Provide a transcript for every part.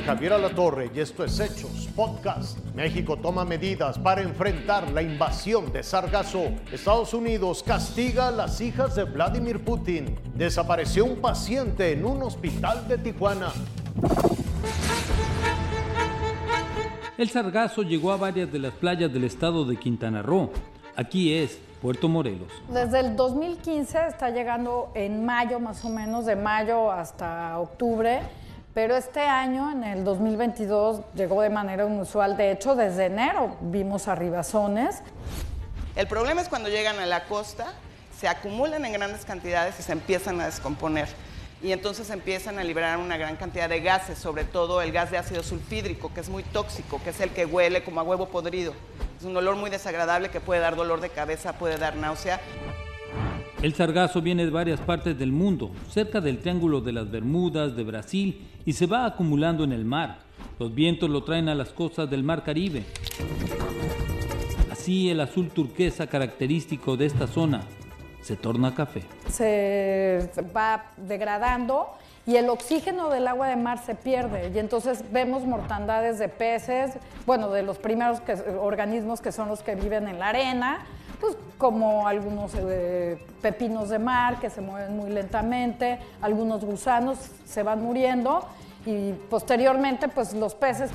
soy Javier Alatorre y esto es Hechos Podcast. México toma medidas para enfrentar la invasión de Sargazo. Estados Unidos castiga a las hijas de Vladimir Putin. Desapareció un paciente en un hospital de Tijuana. El sargazo llegó a varias de las playas del estado de Quintana Roo. Aquí es Puerto Morelos. Desde el 2015 está llegando en mayo, más o menos, de mayo hasta octubre pero este año, en el 2022, llegó de manera inusual. De hecho, desde enero vimos arribazones. El problema es cuando llegan a la costa, se acumulan en grandes cantidades y se empiezan a descomponer. Y entonces empiezan a liberar una gran cantidad de gases, sobre todo el gas de ácido sulfídrico, que es muy tóxico, que es el que huele como a huevo podrido. Es un olor muy desagradable que puede dar dolor de cabeza, puede dar náusea. El sargazo viene de varias partes del mundo, cerca del Triángulo de las Bermudas, de Brasil, y se va acumulando en el mar. Los vientos lo traen a las costas del Mar Caribe. Así el azul turquesa característico de esta zona se torna café. Se va degradando y el oxígeno del agua de mar se pierde y entonces vemos mortandades de peces, bueno, de los primeros organismos que son los que viven en la arena, pues como algunos eh, pepinos de mar que se mueven muy lentamente, algunos gusanos se van muriendo y posteriormente pues los peces.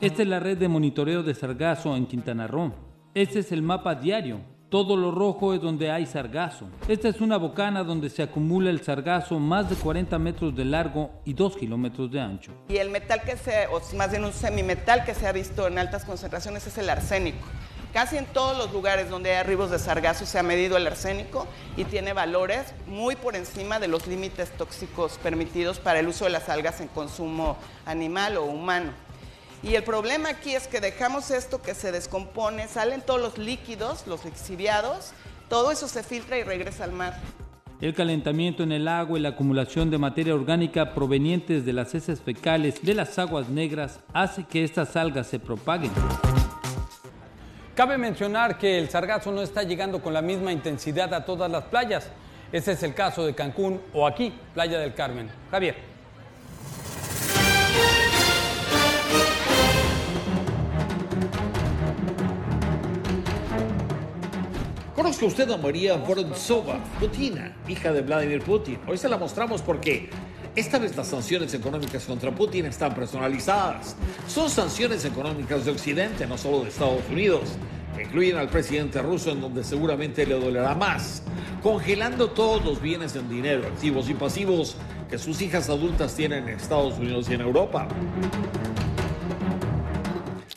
Esta es la red de monitoreo de sargazo en Quintana Roo. Este es el mapa diario. Todo lo rojo es donde hay sargazo. Esta es una bocana donde se acumula el sargazo más de 40 metros de largo y 2 kilómetros de ancho. Y el metal que se, o más bien un semimetal que se ha visto en altas concentraciones es el arsénico. Casi en todos los lugares donde hay arribos de sargazo se ha medido el arsénico y tiene valores muy por encima de los límites tóxicos permitidos para el uso de las algas en consumo animal o humano. Y el problema aquí es que dejamos esto que se descompone, salen todos los líquidos, los lixiviados, todo eso se filtra y regresa al mar. El calentamiento en el agua y la acumulación de materia orgánica provenientes de las heces fecales de las aguas negras hace que estas algas se propaguen. Cabe mencionar que el sargazo no está llegando con la misma intensidad a todas las playas. Ese es el caso de Cancún o aquí, Playa del Carmen. Javier. Conozca usted a María Vorontsova, Putina, hija de Vladimir Putin. Hoy se la mostramos porque esta vez las sanciones económicas contra Putin están personalizadas. Son sanciones económicas de Occidente, no solo de Estados Unidos. incluyen al presidente ruso en donde seguramente le dolerá más, congelando todos los bienes en dinero, activos y pasivos que sus hijas adultas tienen en Estados Unidos y en Europa.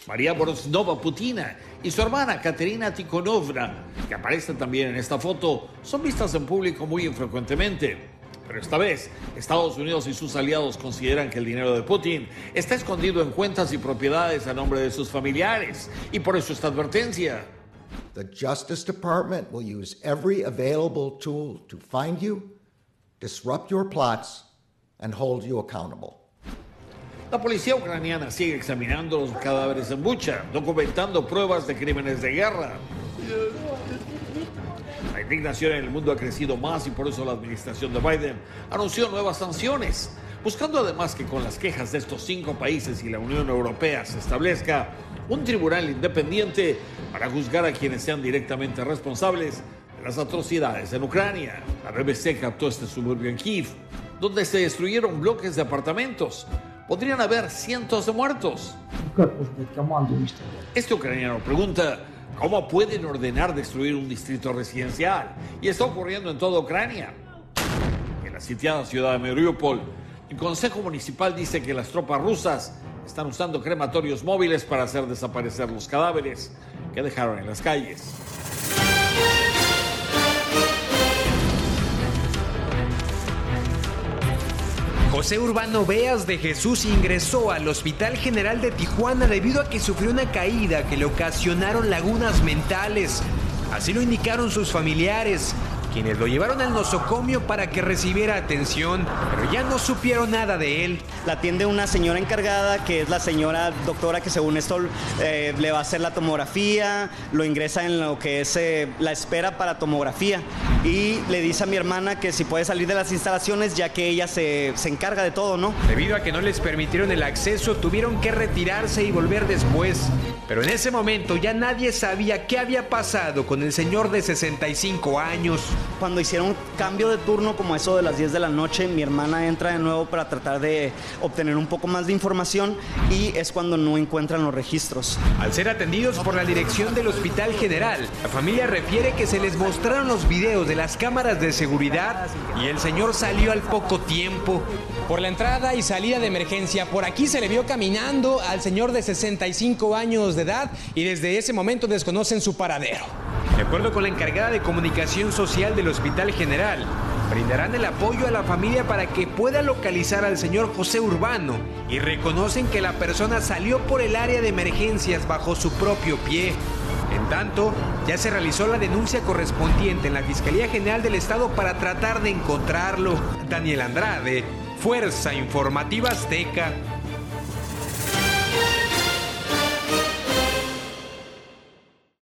María Borosnova Putina y su hermana Katerina Tikhonovna, que aparecen también en esta foto, son vistas en público muy infrecuentemente. Pero esta vez, Estados Unidos y sus aliados consideran que el dinero de Putin está escondido en cuentas y propiedades a nombre de sus familiares. Y por eso esta advertencia. The Justice Department will use every available tool to find you, disrupt your plots, and hold you accountable. La policía ucraniana sigue examinando los cadáveres en Bucha, documentando pruebas de crímenes de guerra. La indignación en el mundo ha crecido más y por eso la administración de Biden anunció nuevas sanciones, buscando además que con las quejas de estos cinco países y la Unión Europea se establezca un tribunal independiente para juzgar a quienes sean directamente responsables de las atrocidades en Ucrania. La BBC captó este suburbio en Kiev, donde se destruyeron bloques de apartamentos. Podrían haber cientos de muertos. Este ucraniano pregunta, ¿Cómo pueden ordenar destruir un distrito residencial? Y está ocurriendo en toda Ucrania. En la sitiada ciudad de Mariupol, el Consejo Municipal dice que las tropas rusas están usando crematorios móviles para hacer desaparecer los cadáveres que dejaron en las calles. José Urbano Beas de Jesús ingresó al Hospital General de Tijuana debido a que sufrió una caída que le ocasionaron lagunas mentales. Así lo indicaron sus familiares, quienes lo llevaron al nosocomio para que recibiera atención, pero ya no supieron nada de él. La atiende una señora encargada, que es la señora doctora que según esto eh, le va a hacer la tomografía, lo ingresa en lo que es eh, la espera para tomografía y le dice a mi hermana que si puede salir de las instalaciones ya que ella se, se encarga de todo, ¿no? Debido a que no les permitieron el acceso, tuvieron que retirarse y volver después. Pero en ese momento ya nadie sabía qué había pasado con el señor de 65 años. Cuando hicieron cambio de turno, como eso de las 10 de la noche, mi hermana entra de nuevo para tratar de obtener un poco más de información y es cuando no encuentran los registros. Al ser atendidos por la dirección del Hospital General, la familia refiere que se les mostraron los videos de las cámaras de seguridad y el señor salió al poco tiempo. Por la entrada y salida de emergencia, por aquí se le vio caminando al señor de 65 años de edad y desde ese momento desconocen su paradero. De acuerdo con la encargada de comunicación social del Hospital General, brindarán el apoyo a la familia para que pueda localizar al señor José Urbano y reconocen que la persona salió por el área de emergencias bajo su propio pie. En tanto, ya se realizó la denuncia correspondiente en la Fiscalía General del Estado para tratar de encontrarlo. Daniel Andrade, Fuerza Informativa Azteca.